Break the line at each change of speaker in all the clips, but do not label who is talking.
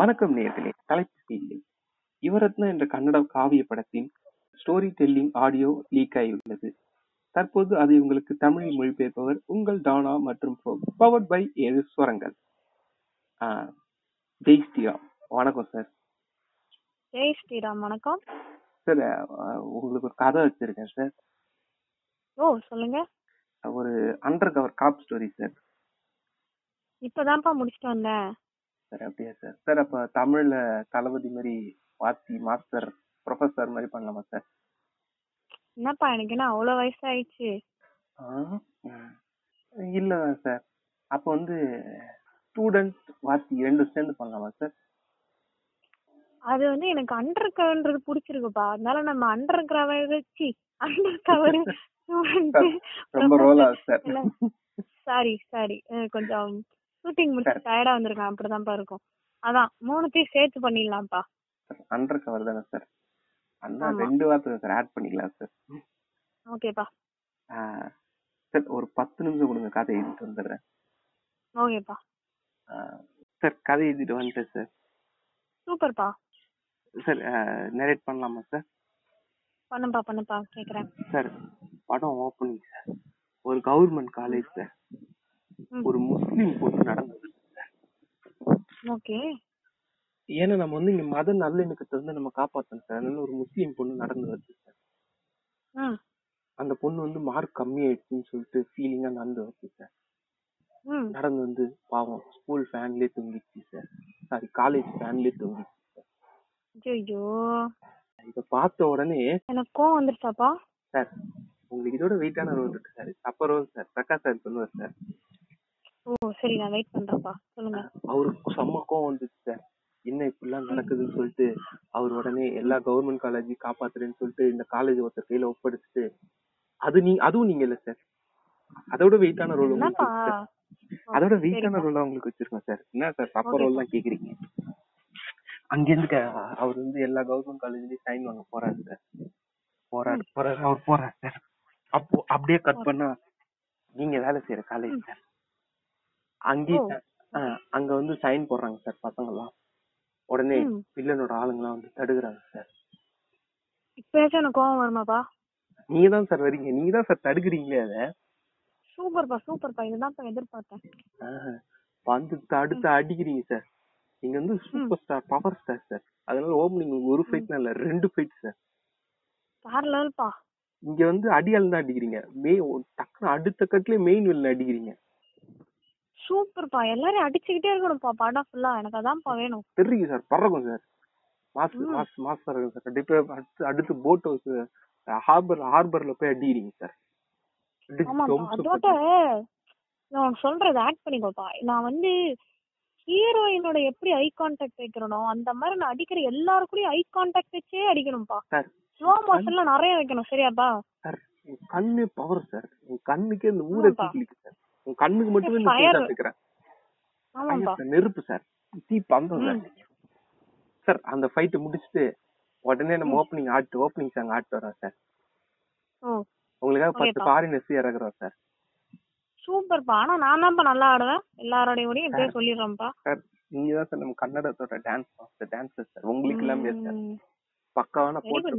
வணக்கம் நேர்களே தலைப்பு இல்லை யுவரத்ன என்ற கன்னட காவிய படத்தின் ஸ்டோரி டெல்லிங் ஆடியோ லீக் ஆகியுள்ளது. தற்போது அதை உங்களுக்கு தமிழில் மொழிபெயர்ப்பவர் உங்கள் டானா மற்றும் பவர்ட் பை ஏழு ஸ்வரங்கள் ஜெய் ஸ்ரீராம் வணக்கம் சார்.
ஜெய் ஸ்ரீராம் வணக்கம்.
சார் உங்களுக்கு ஒரு கதை வச்சிருக்கேன் சார்.
ஓ சொல்லுங்க.
ஒரு under cover cop story sir.
இப்பதான்ப்பா முடிச்சுட்டு வந்தேன்
சார் அப்படியா சார்? சார் அப்ப தமிழ்ல தளபதி மாதிரி வாத்தி மாஸ்டர் ப்ரொஃபசர் மாதிரி பண்ணலாமா சார்?
என்னப்பா எனக்கு என்ன அவ்வளவு வயசாயிடுச்சு?
ஆ, ம். இல்ல சார். அப்ப வந்து ஸ்டூடெண்ட் வாத்தி ரெண்டு சேர்ந்து பண்ணலாமா சார்?
அது வந்து எனக்கு அண்டர் கவர்ன்றது பிடிச்சிருக்குப்பா. அதனால நம்ம அண்டர் கவர் வச்சு அண்டர் கவர்
ரொம்ப ரோல் ஆகுது சார்
சாரி சாரி கொஞ்சம் ஷூட்டிங் முடிச்சு டயர்டா வந்திருக்கேன். அப்படிதான்ப்பா இருக்கும். அதான் மூணுத்தையும் சேர்த்து பண்ணிடலாம்ப்பா.
அண்டர் கவர் தானே சார் அண்ணா. ரெண்டு வார்த்தை சார் ஆட் பண்ணிக்கலாம் சார்
ஓகேப்பா.
சார் ஒரு பத்து நிமிஷம் கொடுங்க கதை எழுதிட்டு வந்துடுறேன்.
ஓகேப்பா.
சார் கதை எழுதிட்டு வந்துட்டேன் சார்
சூப்பர்ப்பா.
சார் நரேட் பண்ணலாமா சார்
பண்ணுப்பா பண்ணுப்பா கேக்குறேன்.
சார் படம் ஓப்பனிங் சார் ஒரு கவர்மெண்ட் காலேஜ் சார். ஒரு முஸ்லீம் பொண்ணு நடந்தது.
ஓகே.
ஏன்னா நம்ம வந்து இங்க மத நல்லிணக்கத்தை வந்து நம்ம காப்பாத்தணும் சார். அதனால ஒரு முஸ்லீம் பொண்ணு நடந்து வருது சார். அந்த பொண்ணு வந்து மார்க் கம்மி ஆயிடுச்சுன்னு சொல்லிட்டு ஃபீலிங்கா நடந்து வருது சார். நடந்து வந்து பாவம் ஸ்கூல் ஃபேன்லயே தூங்கிடுச்சு சார். சாரி காலேஜ் ஃபேன்லயே தூங்கிடுச்சு சார்.
ஐயோ
இத பார்த்த உடனே
எனக்கு கோவம் வந்துருச்சாப்பா?
சார் உங்களுக்கு இதோட வெயிட்டான ரோல் இருக்கு சார். அப்ப ரோல் சார் பிரகாஷ் சார் சொல்லுவார் சார்.
ஓ சரி நான் வெயிட் பண்றேன்ப்பா. சொல்லுங்க.
அவருக்கு செம்ம கோவம் வந்துச்சு சார் என்ன இப்படிலாம் நடக்குதுன்னு சொல்லிட்டு அவர் உடனே எல்லா கவர்மெண்ட் காலேஜையும் காப்பாத்துறேன்னு சொல்லிட்டு இந்த காலேஜ் ஒருத்தர் கையில ஒப்படைச்சிட்டு அது நீ அதுவும் நீங்க இல்ல சார் அதோட வெயிட்டான ரோல். அதோட வெயிட்டான. ரோல் உங்களுக்கு வச்சிருக்கோம் சார் என்ன சார் தப்ப ரோல் தான் கேக்குறீங்க? அங்கிருந்து அவர் வந்து எல்லா கவர்மெண்ட் காலேஜ்லயும் சைன் வாங்க போறாரு சார் போறாரு போறாரு அவர் போறாரு சார் அப்போ அப்படியே கட் பண்ணா நீங்க வேலை செய்யற காலேஜ் சார் அங்கேயே அங்க வந்து சைன் போடுறாங்க சார் பசங்க எல்லாம் உடனே. வில்லனோட ஆளுங்கலாம் வந்து தடுக்குறாங்க சார்.
இப்பயாச்சும் எனக்கு கோவம் வருமாப்பா?
நீங்க தான் சார் வரீங்க நீங்க தான் சார் தடுக்குறீங்களே அத?
சூப்பர்ப்பா சூப்பர்ப்பா. இதுதான்ப்பா எதிர்பார்த்தேன்.
வந்து தடுத்து அடிக்கிறீங்க சார். நீங்க வந்து super star power star sir. அதனால ஓப்பனிங் ஒரு ஃபைட்லாம் இல்ல ரெண்டு ஃபைட் சார்.
வேற
இங்க வந்து அடியால் தான் அடிக்கிறீங்க. மே டக்குனு அடுத்த கட்லயே மெயின் வில்லன் அடிக்கிறீங்க.
சூப்பர்ப்பா. எல்லாரையும் அடிச்சுக்கிட்டே இருக்கணும்ப்பா. படம் ஃபுல்லா எனக்கு அதான்ப்பா வேணும்.
தெரியுங்க சார். பறக்கும் சார். மாஸ். மாஸ் மாஸ் பறக்கும் சார். கண்டிப்பா அடுத்து அடுத்து போட் ஹவுஸ் ஹார்பர் ஹார்பர்ல போய் அடிக்கிறீங்க சார்.
அதோட நான் சொல்றது ஆட் பண்ணிக்கோப்பா. நான் வந்து ஹீரோயினோட எப்படி ஐ கான்டாக்ட் வைக்கிறனோ அந்த மாதிரி நான் அடிக்கிற எல்லாருக்கூடயும் ஐ கான்டாக்ட் வச்சே அடிக்கணும்ப்பா. ஸ்லோ மோஷன்ல நிறைய வைக்கணும். சரியாப்பா?
சார் கண்ணு பவர் சார். கண்ணுக்கே இந்த ஊரை சார். உன் கண்ணுக்கு மட்டுமே இந்த
ஆமாப்பா
சார் நெருப்பு சார். தீ பந்தம் சார். சார் அந்த ஃபைட் முடிச்சுட்டு உடனே நம்ம ஓப்பனிங் ஆட்டு ஓப்பனிங் சாங் ஆட்டு வரோம் சார். உங்களுக்காக பத்து. ஃபாரினர்ஸ் இறக்குறோம் சார்.
சூப்பர்ப்பா. ஆனா நான் தான்ப்பா நல்லா ஆடுவேன். எல்லாரோடையும் இப்படியே சொல்லிடுறேன்ப்பா.
சார் நீங்க தான் சார் நம்ம கன்னடத்தோட டான்ஸ் மாஸ்டர் டான்சர் சார். உங்களுக்கு எல்லாமே சார். பக்காவான போட்டு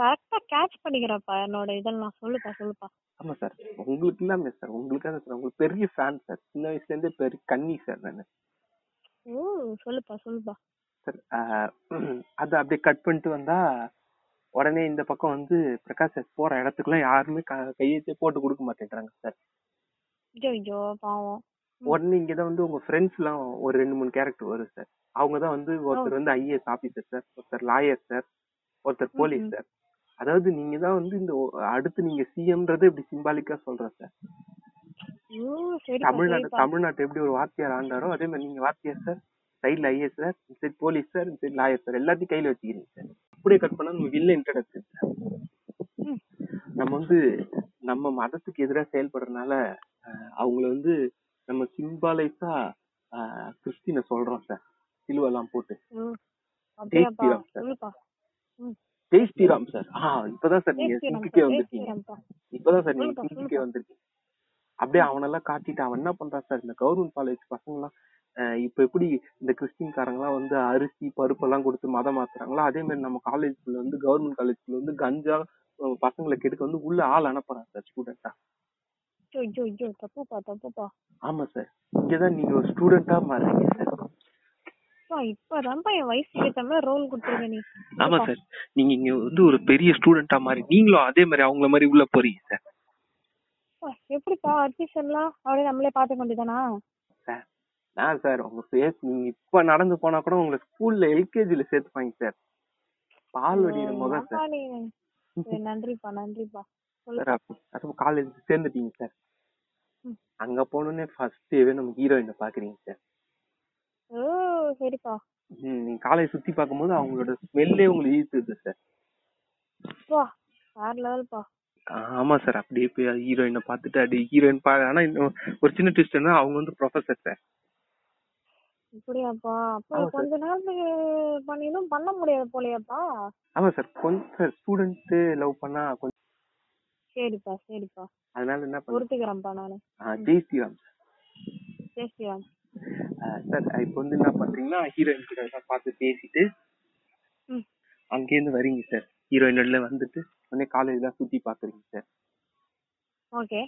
கரெக்டா கேட்ச் பண்ணிக்கிறப்பா என்னோட இதெல்லாம். சொல்லுப்பா சொல்லுப்பா.
ஆமா சார். உங்களுக்கு இல்லாம சார். உங்களுக்காக சார். உங்களுக்கு பெரிய ஃபேன் சார். சின்ன வயசுல இருந்தே பெரிய கன்னி சார் நானு.
ஓ சொல்லுப்பா சொல்லுப்பா.
சார் அது அப்படியே கட் பண்ணிட்டு வந்தா உடனே இந்த பக்கம் வந்து பிரகாஷ் சார் போற இடத்துக்குலாம் யாருமே கையெழுத்தே போட்டு கொடுக்க மாட்டேன்றாங்க சார்.
ஐயோ பாவம்.
உடனே இங்கதான் வந்து உங்க ஃப்ரெண்ட்ஸ் எல்லாம் ஒரு ரெண்டு மூணு கேரக்டர் வரும் சார். அவங்க தான் வந்து ஒருத்தர் வந்து ஐஏஎஸ் ஆபீசர் சார் ஒருத்தர் லாயர் சார் ஒருத்தர் போலீஸ். சார். அதாவது நீங்க தான் வந்து இந்த அடுத்து நீங்க சிஎம்ன்றதை இப்படி சிம்பாலிக்கா சொல்றேன் சார். தமிழ்நாடு தமிழ்நாட்டை எப்படி ஒரு வாத்தியார் ஆண்டாரோ அதே மாதிரி நீங்க வாத்தியார் சார் சைடுல ஐஏஎஸ் சார் இந்த சைடு போலீஸ் சார் இந்த சைடு லாயர் சார் எல்லாத்தையும் கையில வச்சுக்கிறீங்க சார். அப்படியே கட் பண்ணா நம்ம வில்ல இன்ட்ரடக்ஷன் சார். நம்ம வந்து நம்ம மதத்துக்கு எதிராக செயல்படுறதுனால அவங்கள வந்து நம்ம சிம்பாலைஸா கிறிஸ்டின சொல்றோம் சார். சிலுவெல்லாம் போட்டு. சார். ஜெய் ஸ்ரீராம் சார் ஆ இப்பதான் சார் நீங்க சிங்குக்கே வந்திருக்கீங்க. இப்பதான் சார் நீங்க சிங்குக்கே. வந்திருக்கீங்க. அப்படியே அவனெல்லாம் காட்டிட்டு அவன் என்ன பண்றான் சார் இந்த கவர்மெண்ட் காலேஜ் பசங்க எல்லாம் இப்ப எப்படி இந்த கிறிஸ்டின்காரங்கலாம் வந்து அரிசி பருப்பு எல்லாம் கொடுத்து மதம் மாத்துறாங்களோ அதே மாதிரி நம்ம காலேஜ்ல வந்து கவர்மெண்ட் காலேஜ்ல வந்து கஞ்சா பசங்களை கெடுக்க வந்து உள்ள ஆள் அனுப்புறாங்க சார் ஸ்டூடெண்டா ஆமா சார் இங்கதான் நீங்க ஒரு ஸ்டூடெண்டா மாறுறீங்க சார்
இப்பதான்ப்பா என் வயசுக்கு ஏத்த மாதிரி ரோல் கொடுத்துருக்க நீ.
ஆமா சார் நீங்க இங்க வந்து ஒரு பெரிய ஸ்டூடெண்டா மாதிரி நீங்களும் அதே மாதிரி அவங்கள மாதிரி உள்ள போறீங்க சார்
எப்படிப்பா அட்மிஷன்லாம் அப்படியே நம்மளே பாத்துக்க வேண்டியதானா?
சார் நான் சார் உங்க ஃபேஸ் நீங்க இப்ப நடந்து போனா கூட உங்களை ஸ்கூல்ல எல்கேஜில சேர்த்துப்பாங்க சார் பால் வடிகிற முகம் சார்
நன்றிப்பா நன்றிப்பா.
சார் அப்ப காலேஜ் சேர்ந்துட்டீங்க சார். அங்க போனோடனே ஃபர்ஸ்ட் டேவே நம்ம ஹீரோயினை பாக்குறீங்க சார்
ஓ சரிப்பா.
நீங்க காலேஜ் சுத்தி பார்க்கும்போது அவங்களோட ஸ்மெல்லே உங்களுக்கு ஈர்த்துது சார்
வா வேற லெவல்ப்பா
ஆமா சார் அப்படியே போய் ஹீரோயினை பார்த்துட்டு அப்படியே ஹீரோயின் பா ஆனா இன்னும் ஒரு சின்ன ட்விஸ்ட் என்ன அவங்க வந்து ப்ரொஃபசர் சார்
இப்படியாப்பா அப்ப கொஞ்ச நேரத்துக்கு பண்ணிடும் பண்ண முடியாது போலயாப்பா.
ஆமா சார் கொஞ்சம் சார் ஸ்டூடெண்ட் லவ் பண்ணா கொஞ்சம்
சரிப்பா சரிப்பா.
அதனால என்ன
பொறுத்துக்கிறேன்ப்பா நானு.
ஜெய் ஸ்ரீராம்
பேசியா
சார் சார் இப்போ வந்து என்ன பண்றீங்கன்னா ஹீரோயின் கிட்ட எல்லாம் பார்த்து பேசிட்டு அங்கேருந்து வரீங்க சார். ஹீரோயின்ல வந்துட்டு உடனே காலேஜ்லாம் சுத்தி பாக்குறீங்க சார்.
ஓகே.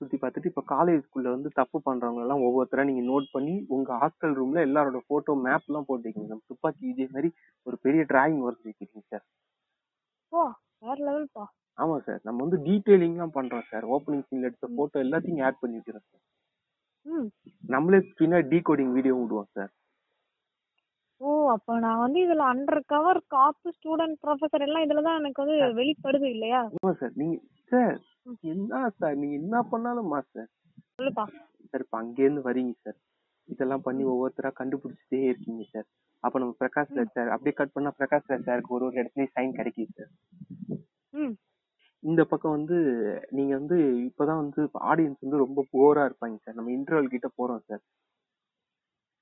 சுத்தி பார்த்துட்டு இப்ப காலேஜ்குள்ள வந்து தப்பு பண்றவங்க எல்லாம் ஒவ்வொருத்தரா நீங்க நோட் பண்ணி உங்க ஹாஸ்டல் ரூம்ல எல்லாரோட போட்டோ மேப் எல்லாம் போட்டுருக்கீங்க நம்ம துப்பாக்கி இதே மாதிரி ஒரு பெரிய டிராயிங் வரைஞ்சி வைக்கிறீங்க சார்.
ஓ வேற லெவல்ப்பா
ஆமா சார். நம்ம வந்து டீடைலிங் எல்லாம் பண்றோம் சார். ஓப்பனிங் சீன்ல எடுத்த போட்டோ எல்லாத்தையும் ஆட் பண்ணி வைக்கிறோம் சார். நம்மளே பின்னாடி டீகோடிங் வீடியோ விடுவோம் சார்
ஓ அப்ப நான் வந்து இதுல under cover cop student professor எல்லாம் இதுலதான் எனக்கு வந்து வெளிப்படுது இல்லையா?
ஆமா சார் நீங்க சார் என்ன சார் நீங்க என்ன பண்ணாலும் சார்
சொல்லுப்பா.
சார் இப்ப அங்கேருந்து வரீங்க சார் இதெல்லாம் பண்ணி ஒவ்வொருத்தரா கண்டுபிடிச்சிட்டே இருக்கீங்க சார் அப்ப நம்ம பிரகாஷ் சார் அப்படியே கட் பண்ணா பிரகாஷ் ராஜ் சாருக்கு ஒரு ஒரு இடத்துலயும் சைன் கிடைக்குது சார்
ம்.
இந்த பக்கம் வந்து நீங்க வந்து இப்பதான் வந்து ஆடியன்ஸ் வந்து ரொம்ப போரா இருப்பாங்க சார். நம்ம இன்டர்வல் கிட்ட போறோம் சார்.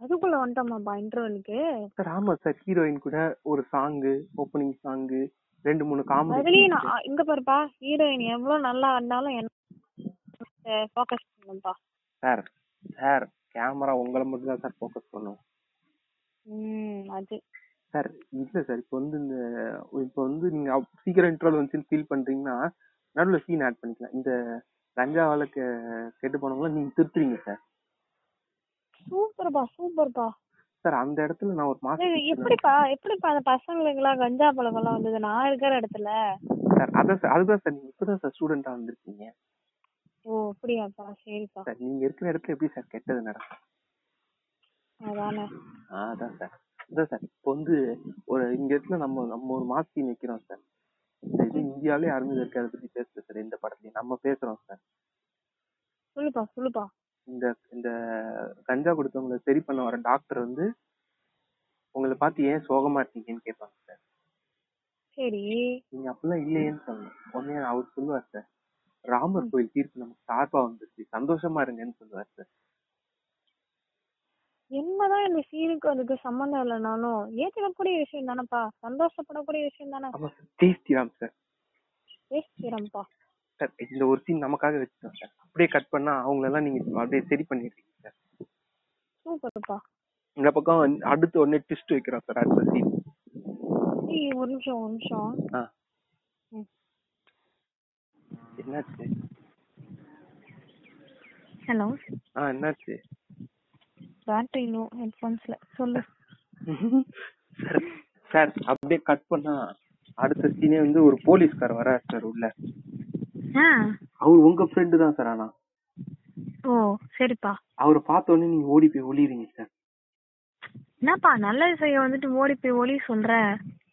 அதுக்குள்ள வந்துட்டோமாப்பா இன்டர்வலுக்கு
சார் ஆமா சார். ஹீரோயின் கூட ஒரு சாங்கு ஓப்பனிங் சாங்கு ரெண்டு மூணு காமெடி
அதுலயும் நான் இங்க பாருப்பா. ஹீரோயின் எவ்வளவு நல்லா ஆடினாலும் என்ன ஃபோக்கஸ் பண்ணுப்பா
சார் சார் கேமரா உங்களை மட்டும் தான் சார் ஃபோக்கஸ் பண்ணும்.
ம் அது.
சார் இல்ல சார். இப்போ வந்து இந்த இப்போ வந்து நீங்க சீக்கிரம் இன்ட்ரோல் வந்து ஃபீல் பண்றீங்கன்னா நடுவுல சீன் ஆட் பண்ணிக்கலாம். இந்த கஞ்சாவால கெ- கெட்டு போனவங்கள நீங்க திருத்துறீங்க சார்.
சூப்பர்ப்பா சூப்பர்ப்பா.
சார் அந்த இடத்துல நான் ஒரு
ஏய், எப்படிப்பா எப்படிப்பா அந்த பசங்களுக்குலாம் கஞ்சா பழக்கம்லாம் வந்தது? நான் இருக்கிற இடத்துல.
சார் அதான் சார் அதுதான் சார் நீங்க இப்பதான் சார் ஸ்டூடெண்டா வந்திருக்கீங்க.
ஓ அப்படியாப்பா சரிப்பா.
சார் நீங்க இருக்கிற இடத்துல எப்படி சார் கெட்டது நடக்கும்?
அதானே.
ஆ, அதான் சார். அதான் சார் இப்போ வந்து ஒரு இங்க இடத்துல நம்ம நம்ம ஒரு சீன் வைக்கிறோம் சார் இந்த இது இந்தியாவிலே யாருமே இதை இருக்காத பத்தி பேசல சார் இந்த படத்துலயும் நம்ம பேசுறோம் சார்
சொல்லுப்பா சொல்லுப்பா.
இந்த இந்த கஞ்சா கொடுத்தவங்களை சரி பண்ண வர டாக்டர் வந்து உங்களை பார்த்து ஏன் சோகமா இருக்கீங்கன்னு கேட்பாங்க சார்
சரி.
நீங்க அப்படிலாம் இல்லையேன்னு சொல்லணும் உடனே அவர் சொல்லுவார் சார் ராமர் கோயில் தீர்ப்பு நமக்கு சார்பா வந்துருச்சு. சந்தோஷமா இருங்கன்னு சொல்லுவார் சார்
என்னதான் இந்த சீனுக்கு அதுக்கு சம்மந்தம் இல்லைனாலும் ஏத்துக்கக்கூடிய விஷயம் தானேப்பா. சந்தோஷப்படக்கூடிய விஷயம் தானே.
ஆமா சார் ஜெய் ஸ்ரீராம் சார்
பேசிக்கிறேன்ப்பா
சார் இந்த ஒரு சீன் நமக்காக வச்சுட்டோம் சார் அப்படியே கட் பண்ணா அவங்களெல்லாம் நீங்க அப்படியே சரி பண்ணிடுறீங்க சார்
சூப்பர்ப்பா.
இந்த பக்கம் அடுத்து உடனே ட்விஸ்ட் வைக்கிறோம் சார் அடுத்த சீன்
ஏய் ஒரு நிமிஷம் ஒரு நிமிஷம்.
ஆ. என்னாச்சு?
ஹலோ.
ஆ என்னாச்சு?
Battery low. ஹெட்ஃபோன்ஸ்ல சொல்லு.
சார் சார் அப்படியே கட் பண்ணா அடுத்த சீனே வந்து ஒரு போலீஸ்கார் வராரு சார் உள்ள. அவர் உங்க ஃப்ரெண்டு தான் சார் ஆனா.
ஓ சரிப்பா.
அவரை பார்த்த உடனே நீங்க ஓடி போய் ஒளிறீங்க சார்.
என்னப்பா நல்லது செய்ய வந்துட்டு ஓடி போய் ஒளி சொல்ற?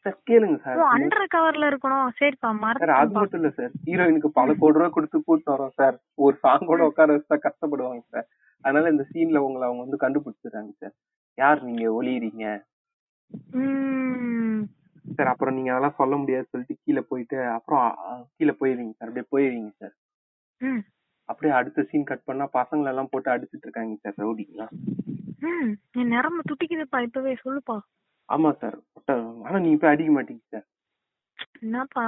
சார் கேளுங்க சார்.
அண்டர் கவர்ல இருக்கணும். சரிப்பா
சார் அது மட்டும் இல்ல சார். ஹீரோயினுக்கு பல கோடி ரூபாய் கொடுத்து கூட்டு வரோம் சார். ஒரு சாங் கூட உட்கார வச்சா கஷ்டப்படுவாங்க சார். அதனால இந்த சீன்ல உங்களை அவங்க வந்து கண்டுபிடிச்சிடுறாங்க சார் யார் நீங்க? ஒளியறீங்க. சார் அப்புறம் நீங்க அதெல்லாம் சொல்ல முடியாது சொல்லிட்டு கீழே போயிட்டு அப்புறம் கீழே போயிருவீங்க சார் அப்படியே போயிருவீங்க சார் அப்படியே அடுத்த சீன் கட் பண்ணா பசங்களை எல்லாம் போட்டு அடிச்சிட்டு இருக்காங்க சார் ரவுடிங்களா?
என் நரம்பு துடிக்குதுப்பா இப்பவே சொல்லுப்பா.
ஆமா சார் ஆனா நீங்க போய் அடிக்க மாட்டீங்க சார்
என்னப்பா?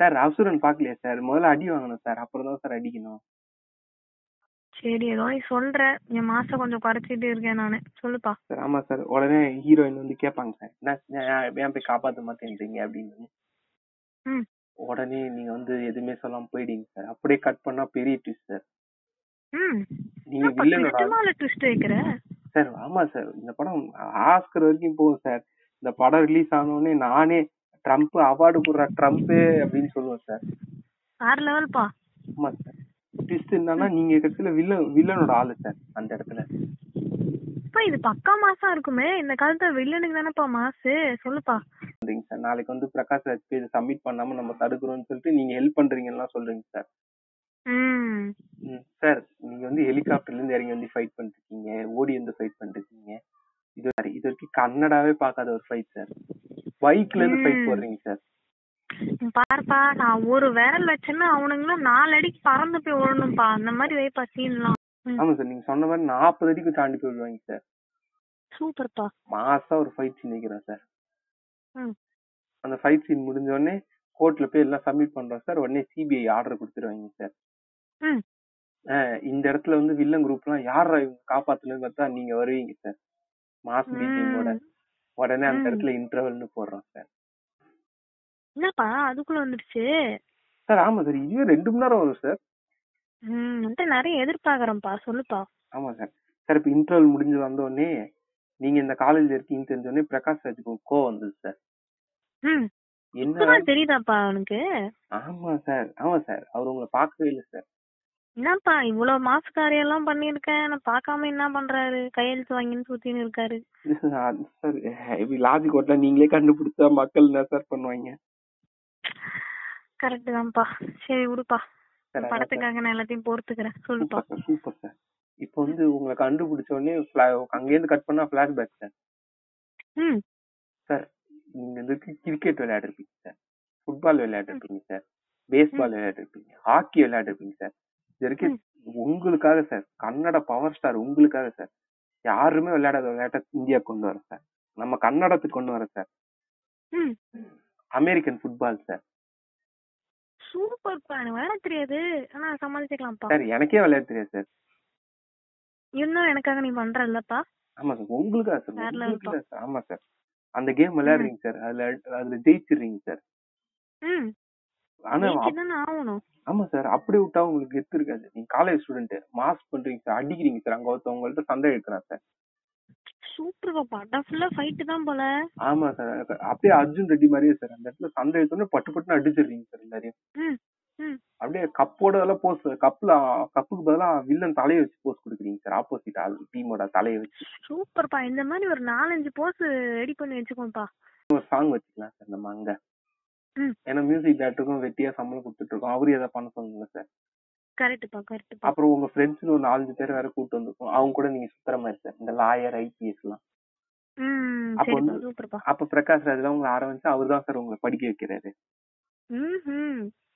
சார் அசுரன் பாக்கலையா சார் முதல்ல அடி வாங்கணும் சார் அப்புறம் தான் சார் அடிக்கணும்.
சரி ஏதோ நீ சொல்ற. என் மாசம் கொஞ்சம் குறைச்சிட்டு இருக்கேன் நானு. சொல்லுப்பா.
சார் ஆமா சார். உடனே ஹீரோயின் வந்து கேட்பாங்க சார். என்ன ஏன் போய் காப்பாத்த மாட்டேன்றீங்க? அப்படின்னு. உடனே நீங்க வந்து எதுவுமே சொல்லாம போயிடுங்க சார். அப்படியே கட் பண்ணா பெரிய ட்விஸ்ட் சார். நீங்க வில்லனோட
ட்விஸ்ட் வைக்கிற?
சார் ஆமா சார். இந்த படம் ஆஸ்கர் வரைக்கும் போகும் சார். இந்த படம் ரிலீஸ் ஆனோடனே நானே ட்ரம்ப் அவார்டு கொடுற ட்ரம்ப் அப்படின்னு சொல்லுவேன் சார்.
வேற லெவல்ப்பா
ஆமா சார். ட்விஸ்ட் என்னன்னா நீங்க கடைசியில வில்லன் வில்லனோட ஆளு சார் அந்த இடத்துல.
அப்பா இது பக்கா மாசம் இருக்குமே. இந்த காலத்துல வில்லனுக்கு தானேப்பா மாசு? சொல்லுப்பா.
சொல்றீங்க சார் நாளைக்கு வந்து பிரகாஷ் ராஜ் இதை சப்மிட் பண்ணாம நம்ம தடுக்கிறோம்னு சொல்லிட்டு நீங்க ஹெல்ப் பண்றீங்கலாம் சொல்றீங்க சார் சார் நீங்க வந்து ஹெலிகாப்டர்ல இருந்து இறங்கி வந்து ஃபைட் பண்ணிருக்கீங்க ஓடி வந்து ஃபைட் பண்ணிருக்கீங்க இது வரை- இது வரைக்கும் கன்னடாவே பார்க்காத ஒரு ஃபைட் சார் பைக்ல இருந்து ஃபைட். போடுறீங்க சார்
பாருப்பா நான் ஒரு விரல் வச்சேன்னா அவனுங்களும் நாலு அடிக்கு பறந்து போய் விழணும்ப்பா அந்த மாதிரி வைப்பா சீன்லாம்.
ஆமா சார் நீங்க சொன்ன மாதிரி நாற்பது அடிக்கு தாண்டி போயிடுவாங்க சார்.
சூப்பர்ப்பா.
மாசா ஒரு ஃபைட் சீன் வைக்கிறோம் சார். அந்த ஃபைட் சீன் முடிஞ்ச உடனே கோர்ட்ல போய் எல்லாம் சப்மிட் பண்றோம் சார். உடனே சிபிஐ ஆர்டர் கொடுத்துருவாங்க சார். இந்த இடத்துல வந்து வில்லன் குரூப் எல்லாம் யாரா இவங்க காப்பாத்துனது பார்த்தா நீங்க வருவீங்க சார். மாஸ் பிஜிஎமோட
ம்.
உடனே அந்த. இடத்துல இன்டர்வல்னு போடுறோம் சார்.
என்னப்பா? அதுக்குள்ள வந்துடுச்சு.
சார் ஆமா சார். இதுவே ரெண்டு மணி நேரம் வரும் சார்.
ம் வந்துட்டு நிறைய எதிர்பார்க்கறேன்ப்பா. சொல்லுப்பா.
ஆமா சார். சார் இப்ப இன்டர்வல் முடிஞ்சு வந்த உடனே நீங்க இந்த காலேஜ்ல இருக்கீங்கன்னு தெரிஞ்ச உடனே பிரகாஷ் ராஜுக்கு கோவம் வந்தது சார்.
ம்.
என்ன
தெரியுதாப்பா அவனுக்கு?
ஆமா சார். ஆமா சார். அவர் உங்களை பார்க்கவே இல்லை சார்.
என்னப்பா இவ்வளவு மாசு காரியெல்லாம் பண்ணிருக்கேன் நான் பார்க்காம என்ன பண்றாரு? கையெழுத்து வாங்கின்னு சுத்தின்னு இருக்காரு.
சார் இப்படி லாஜிக் ஓட்டல நீங்களே கண்டுபிடிச்சா மக்கள் என்ன சார் பண்ணுவாங்க?
கரெக்ட் தான்ப்பா. சரி விடுப்பா. படத்துக்காக நான் எல்லாத்தையும் பொறுத்துக்கிறேன் சொல்லுப்பா.
சூப்பர் சார் இப்போ வந்து உங்களை கண்டுபிடிச்ச உடனே fla- அங்கேருந்து கட் பண்ணா பிளாஷ்பேக் சார்
ம்.
சார் நீங்க வந்து கிரிக்கெட் விளையாடிருப்பீங்க சார் ஃபுட்பால் விளையாடிருப்பீங்க சார் பேஸ்பால் விளையாடிருப்பீங்க. ஹாக்கி விளையாடிருப்பீங்க சார் இது வரைக்கும் உங்களுக்காக சார் கன்னட பவர் ஸ்டார் உங்களுக்காக சார் யாருமே விளையாடாத விளையாட்ட இந்தியா கொண்டு வர சார் நம்ம கன்னடத்துக்கு கொண்டு வர சார் அமெரிக்கன் ஃபுட்பால் சார்
சூப்பர்ப்பா எனக்கு விளையாட தெரியாது. ஆனா சமாளிச்சுக்கலாம்ப்பா.
சார் எனக்கே விளையாட தெரியாது சார்
இன்னும் எனக்காக நீ பண்றல்லப்பா.
ஆமா சார் உங்களுக்கு சார் ஆமா சார் அந்த கேம் விளையாடுறீங்க சார் அதுல அதுல ஜெயிச்சிடுறீங்க சார் ஆனா ஆமா சார் அப்படி விட்டா உங்களுக்கு கெத்து இருக்காது. நீங்க காலேஜ் ஸ்டூடெண்ட் மாஸ் பண்றீங்க சார் அடிக்கிறீங்க சார் அங்க ஒருத்தவங்கள்ட்ட சண்டை எடுக்கிறான் சார்
சூப்பர்ப்பா படம் ஃபுல்லா ஃபைட்டு தான் போல.
ஆமா சார் அப்படியே அர்ஜுன் ரெட்டி மாதிரியே சார் அந்த இடத்துல சண்டை எடுத்தோடனே பட்டு பட்டுன்னு அடிச்சிடுறீங்க சார் எல்லாரையும். அப்படியே கப்போட எல்லாம் போஸ் கப்ல கப்புக்கு பதிலா வில்லன் தலையை வச்சு போஸ் கொடுக்குறீங்க சார் ஆப்போசிட் ஆள் டீமோட தலையை வச்சு.
சூப்பர்ப்பா இந்த மாதிரி ஒரு நாலஞ்சு போஸ் ரெடி பண்ணி வச்சுக்கோப்பா
ஒரு சாங் வச்சுக்கலாம் சார் நம்ம அங்க. ஏன்னா மியூசிக் டேரக்டருக்கும் வெட்டியா சம்பளம் கொடுத்துட்டு இருக்கோம். அவரு எதை பண்ண சொல்லுங்க சார்
கரெக்ட்டுப்பா கரெக்ட்டுப்பா.
அப்புறம் உங்க ஃப்ரெண்ட்ஸ்னு ஒரு நாலஞ்சு பேர் வேற கூட்டு வந்திருக்கோம். அவங்க கூட நீங்க சுத்துற மாதிரி சார் இந்த லாயர் ஐபிஎஸ் எல்லாம் அப்ப வந்து- பிரகாஷ் ராஜ் உங்களை ஆரம்பிச்சு அவர் தான் சார் உங்களை படிக்க வைக்கிறாரு.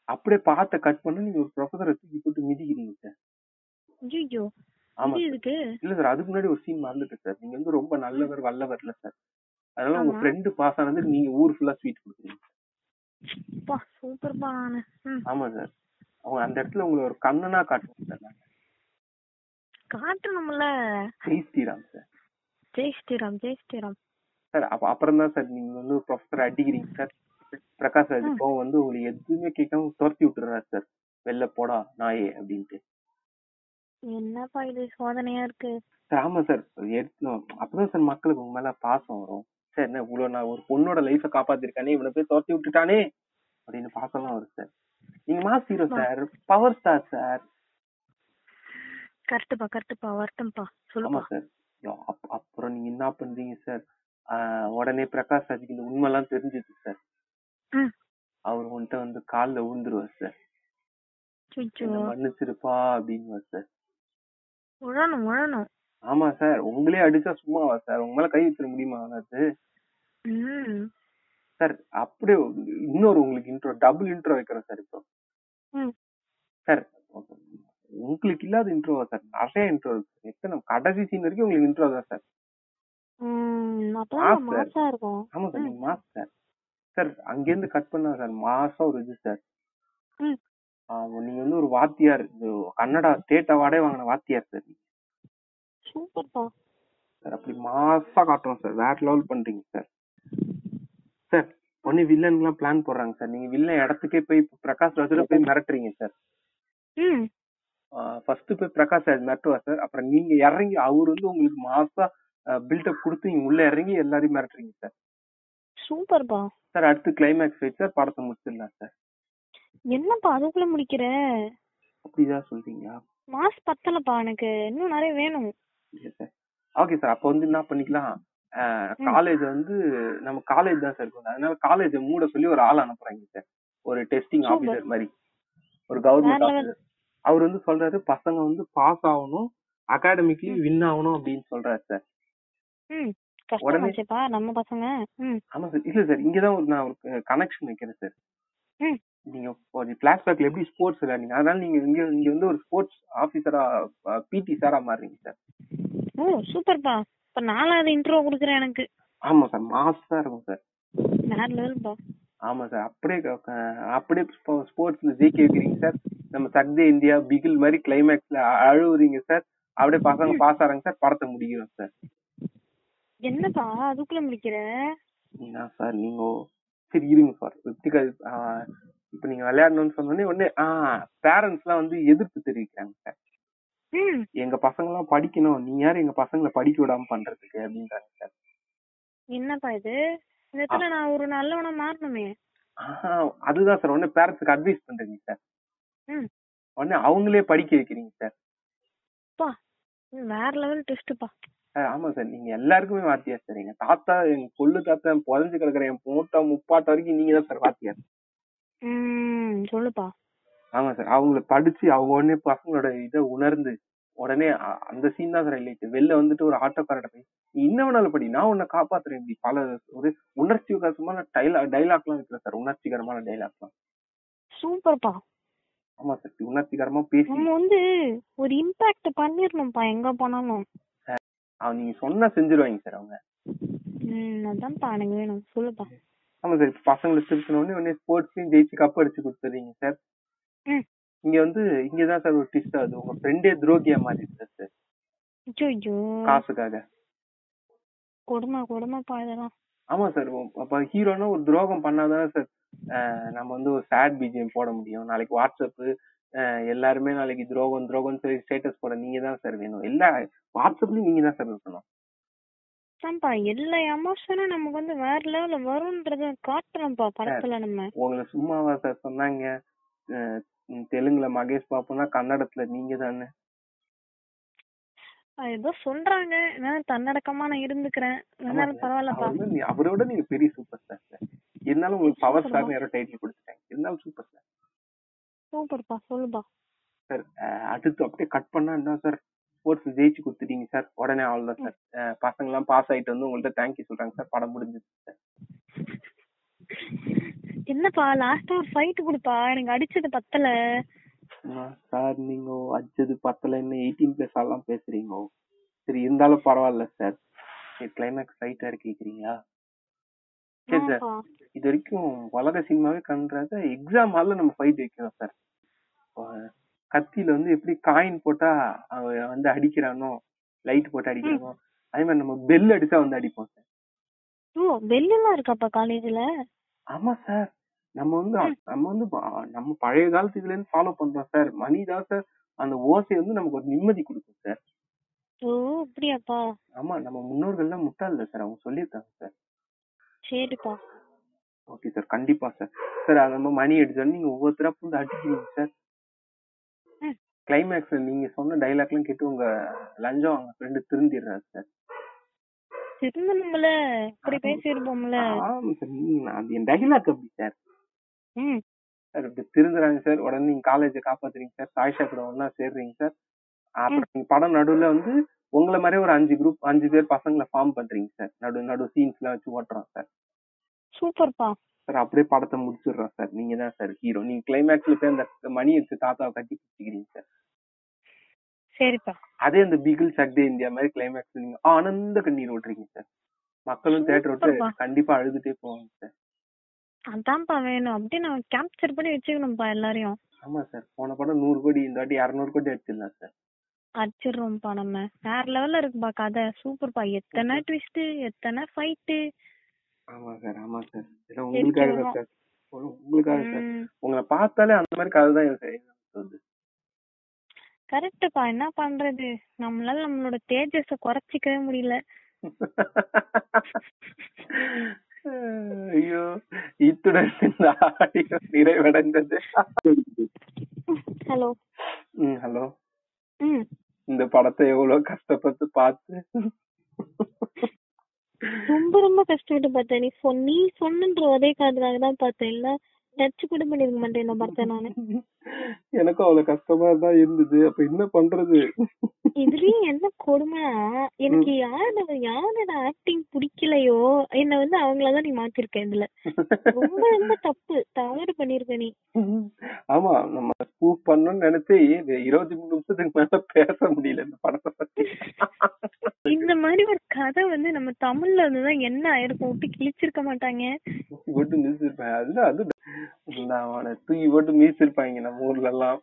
அப்படியே பாட்டை கட் பண்ணி நீங்க ஒரு ப்ரொஃபஸரை தூக்கி போட்டு மிதிக்கிறீங்க சார்
ஐயோ
ஆமா இல்ல சார் அதுக்கு முன்னாடி ஒரு சீன் மறந்துட்டு சார் நீங்க வந்து ரொம்ப நல்லவர் வல்லவர்ல சார் அதனால உங்க. ஃப்ரெண்டு பாஸ் ஆனதுக்கு நீங்க ஊர் ஃபுல்லா ஸ்வீட் கொடுக்குறீங்க
பா சூப்பர்ப்பா
ஆமா சார் அவங்க அந்த இடத்துல உங்களை ஒரு கண்ணனா காட்டுவோம் சார்
காட்டணும்ல.
ஜெய் ஸ்ரீராம் சார்.
ஜெய் ஸ்ரீராம் ஜெய் ஸ்ரீராம்.
சார் அப்ப அப்புறம் தான் சார் நீங்க வந்து ப்ரொஃபஸர் அடிக்கிறீங்க சார். பிரகாஷ் ராஜ் இப்போ வந்து உங்களுக்கு எதுவுமே கேட்காம துரத்தி விட்டுறாரு சார். வெளில போடா நாயே அப்படின்ட்டு.
என்னப்பா இது சோதனையா இருக்கு?
சார் ஆமா சார். எடுத்தோம் அப்பதான் சார் மக்களுக்கு உங்க மேல பாசம் வரும். சார் என்ன இவ்வளவு நான் ஒரு பொண்ணோட லைஃப காப்பாத்திருக்கானே இவனை போய் துரத்தி விட்டுட்டானே அப்படின்னு பாசம்லாம் வரும் சார். நீங்க mass hero sir power star sir
கரெக்டுப்பா வரட்டும்ப்பா
ஆமா
சொல்லுப்பா
சார் அப்புறம் நீங்க என்ன பண்றீங்க சார் உடனே பிரகாஷ் ராஜுக்கு இந்த உண்மைலாம் தெரிஞ்சது சார் அவர் உன்கிட்ட வந்து கால்ல விழுந்துருவார் சார் மன்னிச்சிருப்பா அப்படின்னு சார்
உழணும் உழணும்.
ஆமா சார் உங்களே அடிச்சா சும்மாவா சார் உங்க மேல கை வச்சிட முடியுமா அது சார் அப்படியே இன்னொரு உங்களுக்கு இன்ட்ரோ டபுள் இன்ட்ரோ வைக்கிறோம் சார் இப்போ. சார் உங்களுக்கு இல்லாத இன்ட்ரோவா சார். நிறைய இன்ட்ரோ இருக்கு எத்தனை கடைசி சீன் வரைக்கும் உங்களுக்கு இன்ட்ரோ தான் சார். ஆமா சார் நீங்க மாஸ் சார். சார் அங்கேருந்து கட் பண்ணா சார் மாசம் ஒரு இது சார். நீங்க வந்து ஒரு வாத்தியார் கன்னடா ஸ்டேட் அவார்டே வாங்கின வாத்தியார் சார் சார் அப்படி மாசா காட்டுறோம் சார். வேற லெவல் பண்றீங்க சார். சார் ஒன்னு வில்லன்லாம் பிளான் போடுறாங்க சார் நீங்க வில்லன் இடத்துக்கே போய் பிரகாஷ் ராஜோட போய் மிரட்டுறீங்க சார்
ம்.
ஃபர்ஸ்ட் போய் பிரகாஷ் ராஜ் மிரட்டுவார் சார் அப்புறம் நீங்க இறங்கி அவர் வந்து உங்களுக்கு மாசா பில்டப் கொடுத்து நீங்க உள்ள இறங்கி எல்லாரையும் மிரட்டுறீங்க சார்
சூப்பர்ப்பா
சார் அடுத்து கிளைமேக்ஸ் வச்சு சார் படத்தை முடிச்சிடலாம் சார்
என்னப்பா அதுக்குள்ள முடிக்கிற?
அப்படிதான் சொல்றீங்களா?
மாஸ் பத்தலப்பா எனக்கு. இன்னும் நிறைய வேணும்.
ஓகே சார் அப்போ வந்து என்ன பண்ணிக்கலாம்? காலேஜ் வந்து நம்ம காலேஜ் தான் சார் இருக்கும் அதனால காலேஜ் மூட சொல்லி ஒரு ஆள் அனுப்புறாங்க சார் ஒரு டெஸ்டிங். ஆபீசர் மாதிரி. ஒரு கவர்மெண்ட். ஆபீசர் அவர் வந்து சொல்றாரு பசங்க வந்து பாஸ் ஆகணும். அகாடமிக்லி வின் ஆகணும் அப்படின்னு சொல்றாரு சார் உடனே-
நம்ம பசங்க.
ஆமா சார் இல்ல சார் இங்கதான் ஒரு நான் ஒரு கனெக்ஷன் வைக்கிறேன் சார். நீங்க ஒரு பிளாஷ்பேக்ல எப்படி ஸ்போர்ட்ஸ் விளையாடுங்க அதனால நீங்க இங்க இங்க வந்து ஒரு ஸ்போர்ட்ஸ் ஆபீசரா பிடி சாரா மாறுறீங்க சார்
ஓ சூப்பர்ப்பா. இப்ப நாலாவது இன்ட்ரோ குடுக்குறேன் எனக்கு.
ஆமா சார் மாசா இருக்கும் சார்
வேற
ஆமா சார் அப்படியே அப்படியே ஸ்போர்ட்ஸ்ல ஜெயிக்க வைக்கிறீங்க சார் நம்ம சக்தே இந்தியா பிகில் மாதிரி கிளைமேக்ஸ்ல அழுவுறீங்க சார் அப்படியே பசங்க பாஸ் ஆறாங்க சார் படத்தை முடிக்கிறோம் சார்
என்னப்பா அதுக்குள்ள முடிக்கிற?
என்ன சார் நீங்க சரி இருங்க சார் ஆஹ் இப்ப நீங்க விளையாடணும்னு சொன்னோடனே உடனே ஆஹ் பேரண்ட்ஸ் எல்லாம் வந்து எதிர்ப்பு தெரிவிக்கிறாங்க சார் எங்க பசங்க எல்லாம் படிக்கணும். நீ யாரு எங்க பசங்களை படிக்க விடாம பண்றதுக்கு? அப்படின்றாங்க சார்.
என்னப்பா இது? இடத்துல நான் ஒரு நல்லவனா மாறணுமே.
அதுதான் சார். உடனே பேரண்ட்ஸுக்கு அட்வைஸ் பண்றீங்க சார். உடனே அவங்களே படிக்க வைக்கிறீங்க சார்.
பா வேற லெவல் டெஸ்ட்ப்பா
சார் ஆமா சார். நீங்க எல்லாருக்குமே வாத்தியார் சார். எங்க தாத்தா எங்க கொள்ளு தாத்தா புதஞ்சு கிடக்குற என் மூட்டா முப்பாட்ட வரைக்கும் நீங்க தான் சார் வாத்தியார்.
சொல்லுப்பா.
ஆமா சார். அவங்கள படிச்சு அவங்க உடனே பசங்களோட இதை உணர்ந்து உடனே அ- அந்த சீன் தான் சார் இல்லைட்டு வெளில வந்துட்டு ஒரு ஆட்டோக்காரட போய் நீ என்ன வேணாலும் படி நான் உன்னை காப்பாத்துறேன். இப்படி பல ஒரு உணர்ச்சி விகாசமான டைலா டைலாக்லாம் இருக்கிற சார். உணர்ச்சிகரமான டைலாக்லாம்
சூப்பர்ப்பா
ஆமா சார். உணர்ச்சிகரமா பேசி
நம்ம வந்து ஒரு இம்பாக்ட் பண்ணிரணும்ப்பா எங்க போனாலும்.
அவன் நீங்க சொன்னா செஞ்சிருவாங்க சார் அவங்க.
ம் அதான்ப்பா எனக்கு வேணும். சொல்லுப்பா.
ஆமா சார். இப்ப பசங்களை திருத்தின உடனே உடனே ஸ்போர்ட்ஸ்லயும் ஜெயிச்சு கப் அடிச்சு கொடுத்துறீங்க சார்.
ம்.
இங்க வந்து இங்கதான் சார் ஒரு ட்விஸ்ட் ஆகுது. உங்க ஃப்ரெண்டே துரோகியா மாறி சார்
ஐயோ
காசுக்காக.
கொடுமை கொடுமைப்பா இதெல்லாம்.
ஆமா சார் அப்ப ஹீரோனா ஒரு துரோகம் பண்ணாதான் சார் நம்ம வந்து ஒரு சேட் பிஜிஎம் போட முடியும். நாளைக்கு வாட்ஸ்அப் எல்லாருமே நாளைக்கு துரோகம் துரோகம் சொல்லி ஸ்டேட்டஸ் போட நீங்க தான் சார் வேணும். எல்லா வாட்ஸ்அப்லயும் நீங்க தான் சார் இருக்கணும்.
அதான்ப்பா எல்லா எமோஷனும் நமக்கு வந்து வேற லெவல்ல வரும்ன்றத காட்டுறோம்ப்பா படத்துல நம்ம.
உங்களை சும்மாவா சார் சொன்னாங்க. தெலுங்குல மகேஷ் பாப்புனா கன்னடத்துல நீங்க தானே?
ஏதோ சொல்றாங்க. நான் தன்னடக்கமா நான் இருந்துக்கிறேன். இருந்தாலும்
நீ- அவரோட நீங்க பெரிய சூப்பர் ஸ்டார் சார். இருந்தாலும் உங்களுக்கு பவர் ஸ்டார்னு யாரோ டைட்டில் கொடுத்துட்டாங்க. இருந்தாலும் சூப்பர் ஸ்டார்.
சூப்பர்ப்பா சொல்லுப்பா.
சார் அடுத்து அப்படியே கட் பண்ணா என்ன சார்? ஸ்போர்ட்ஸ் ஜெயிச்சு கொடுத்துட்டீங்க சார். உடனே அவ்வளவுதான் சார். பசங்க எல்லாம் பாஸ் ஆயிட்டு வந்து உங்கள்ட்ட தேங்க்யூ சொல்றாங்க சார். படம் முடிஞ்சிச்சு சார்.
என்னப்பா லாஸ்டா ஒரு ஃபைட் கொடுப்பா எனக்கு அடிச்சது பத்தல.
சார் நீங்க அடிச்சது பத்தல என்ன எயிட்டீன் பிளஸ் எல்லாம் பேசுறீங்க? சரி இருந்தாலும் பரவாயில்ல சார் கிளைமேக்ஸ் ஃபைட்டா கேக்குறீங்களா சரி சார் இது வரைக்கும் உலக சினிமாவே கண்டாத எக்ஸாம் ஹால்ல நம்ம ஃபைட் வைக்கிறோம் சார் கத்தியில வந்து எப்படி காயின் போட்டா அவன் வந்து அடிக்கிறானோ லைட் போட்டு அடிக்கிறானோ அதே மாதிரி நம்ம பெல் அடிச்சா வந்து அடிப்போம் சார்
ஓ பெல்லாம் இருக்காப்பா காலேஜ்ல
ஆமா சார் நம்ம வந்து நம்ம வந்து ப- நம்ம பழைய காலத்து இதுல இருந்து ஃபாலோ பண்றோம் சார் மணி தான் சார் அந்த ஓசை வந்து நமக்கு ஒரு நிம்மதி கொடுக்கும் சார்
ஓ அப்படியாப்பா?
ஆமா நம்ம முன்னோர்கள்லாம் முட்டாள் இல்ல சார் அவங்க சொல்லியிருக்காங்க சார்
சரிப்பா.
ஓகே சார் கண்டிப்பா சார் சார் அது நம்ம மணி அடிச்சோன்னு நீங்க ஒவ்வொருத்தரா வந்து அடிக்கிறீங்க சார்
ம்.
கிளைமேக்ஸ்ல நீங்க சொன்ன டைலாக்லாம் கேட்டு உங்க லஞ்சம் அவங்க ஃப்ரெண்டு திருந்திடுறாரு சார்
திருந்தணும்ல. இப்படி பேசியிருப்போம்ல
ஆமா சார் அது என் டைலாக் அப்படி சார் சார் இப்படி திருந்துறாங்க சார். உடனே நீங்க காலேஜை காப்பாத்துறீங்க சார். சாயிஷா கூட ஒன்னா சேர்றீங்க சார். அப்புறம் நீங்க படம் நடுவுல வந்து உங்களை மாதிரியே ஒரு அஞ்சு குரூப் அஞ்சு பேர் பசங்களை ஃபார்ம் பண்றீங்க சார். நடு நடு சீன்ஸ் எல்லாம் வச்சு ஓட்டுறோம் சார்.
சூப்பர்ப்பா
சார் அப்படியே படத்தை முடிச்சிடுறோம் சார். நீங்க தான் சார் ஹீரோ நீங்க கிளைமேக்ஸ்ல போய் அந்த மணி எடுத்து தாத்தாவை கட்டி பிடிச்சிக்கிறீங்க சார்.
சரிப்பா.
அதே அந்த பிகில் சக்தே இந்தியா மாதிரி கிளைமேக்ஸ் நீங்க ஆனந்த கண்ணீர் விட்டுறீங்க சார். மக்களும் தேட்டர் விட்டு. கண்டிப்பா அழுதுட்டே போவாங்க சார்.
அதான்ப்பா வேணும். அப்படியே நான் கேப்சர் பண்ணி வச்சுக்கணும்ப்பா எல்லாரையும்.
ஆமா சார் போன படம் நூறு கோடி இந்த வாட்டி இரநூறு கோடி அடிச்சிடலாம் சார்
அடிச்சிடுறோம்ப்பா நம்ம. வேற லெவல்ல இருக்குப்பா கதை. சூப்பர்ப்பா எத்தனை ட்விஸ்ட் எத்தனை ஃபைட்டு
ஆமா சார் ஆமா சார் இதெல்லாம் உங்களுக்காக தான் சார் உங்களுக்காக சார் உங்களை பார்த்தாலே அந்த மாதிரி கதை தான் சொல்லுது
கரெக்ட்டுப்பா என்ன பண்றது? நம்மளால நம்மளோட தேஜஸ குறைச்சிக்கவே முடியல.
ஐயோ இத்துடன் இந்த ஆடியோ நிறைவடைந்தது
ஹலோ
ம் ஹலோ
ம்
இந்த படத்தை எவ்வளவு கஷ்டப்பட்டு பார்த்து
ரொம்ப ரொம்ப கஷ்டப்பட்டு பார்த்தேன். நீ சொன் நீ சொன்னன்ற ஒரே காரணத்துக்காக தான் பார்த்தேன் இல்ல டச் கூட பண்ணிருக்க மாட்டேன் இந்த படத்தை நானு.
எனக்கும் அவ்வளவு கஷ்டமா தான் இருந்தது. அப்ப என்ன பண்றது?
இதுலயும் என்ன கொடுமைனா எனக்கு யாரோட யாரோட ஆக்டிங் பிடிக்கலையோ என்ன வந்து அவங்களதான் நீ மாத்திருக்க இதுல. ரொம்ப ரொம்ப தப்பு. தவறு பண்ணிருக்க நீ.
ஆமா நம்ம ஸ்பூஃப் பண்ணணும்னு நினைச்சு இருபத்தி மூணு நிமிஷத்துக்கு மேல பேச முடியல இந்த படத்தை
இந்த மாதிரி ஒரு கதை வந்து நம்ம தமிழ்ல இருந்துதான் என்ன ஆயிருக்கும்? விட்டு கிழிச்சிருக்க மாட்டாங்க.
போட்டு மீசிருப்பேன் அதுல அது அவனை தூக்கி போட்டு மீசிருப்பாங்க நம்ம ஊர்ல எல்லாம்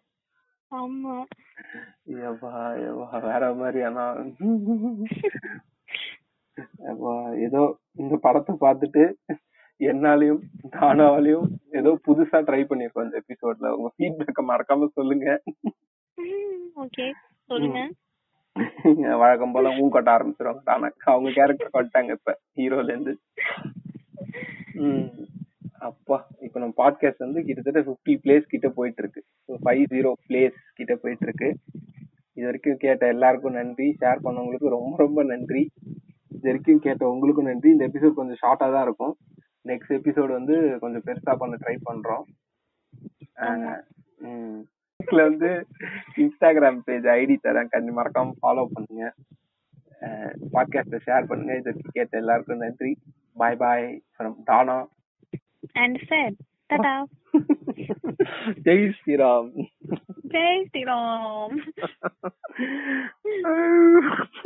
ஆமா.
ஏப்பா ஏப்பா வேற மாதிரி ஆனா. ஏதோ இந்த படத்தை பார்த்துட்டு என்னாலையும் தானாவாலையும் ஏதோ புதுசா ட்ரை பண்ணிருக்கோம் இந்த எபிசோட்ல உங்க ஃபீட்பேக்க மறக்காம சொல்லுங்க.
ஓகே சொல்லுங்க.
வழக்கம் போல ஊ கட்ட ஆரம்பிச்சிருவாங்க. தானே அவங்க கேரக்டர் கொட்டாங்க இப்ப ஹீரோல இருந்து. அப்பா இப்ப நம்ம பாட்காஸ்ட் வந்து கிட்டத்தட்ட 50 பிளேஸ் கிட்ட போயிட்டு இருக்கு ஃபைவ் ஜீரோ பிளேஸ் கிட்ட போயிட்டு இருக்கு இது வரைக்கும் கேட்ட எல்லாருக்கும் நன்றி. ஷேர் பண்ணவங்களுக்கு ரொம்ப ரொம்ப நன்றி. இது வரைக்கும் கேட்ட உங்களுக்கும் நன்றி. இந்த எபிசோட் கொஞ்சம் ஷார்ட்டா தான் இருக்கும். நெக்ஸ்ட் எபிசோட் வந்து கொஞ்சம் பெருசா பண்ண ட்ரை பண்றோம். இதுல வந்து இன்ஸ்டாகிராம் பேஜ் ஐடி தரேன் கண்டிப்பா மறக்காம ஃபாலோ பண்ணுங்க. பாட்காஸ்ட ஷேர் பண்ணுங்க. இதற்கு கேட்ட எல்லாருக்கும் நன்றி. Bye bye from Dana
and sir tata
Jai Shriram.
Jai Shriram.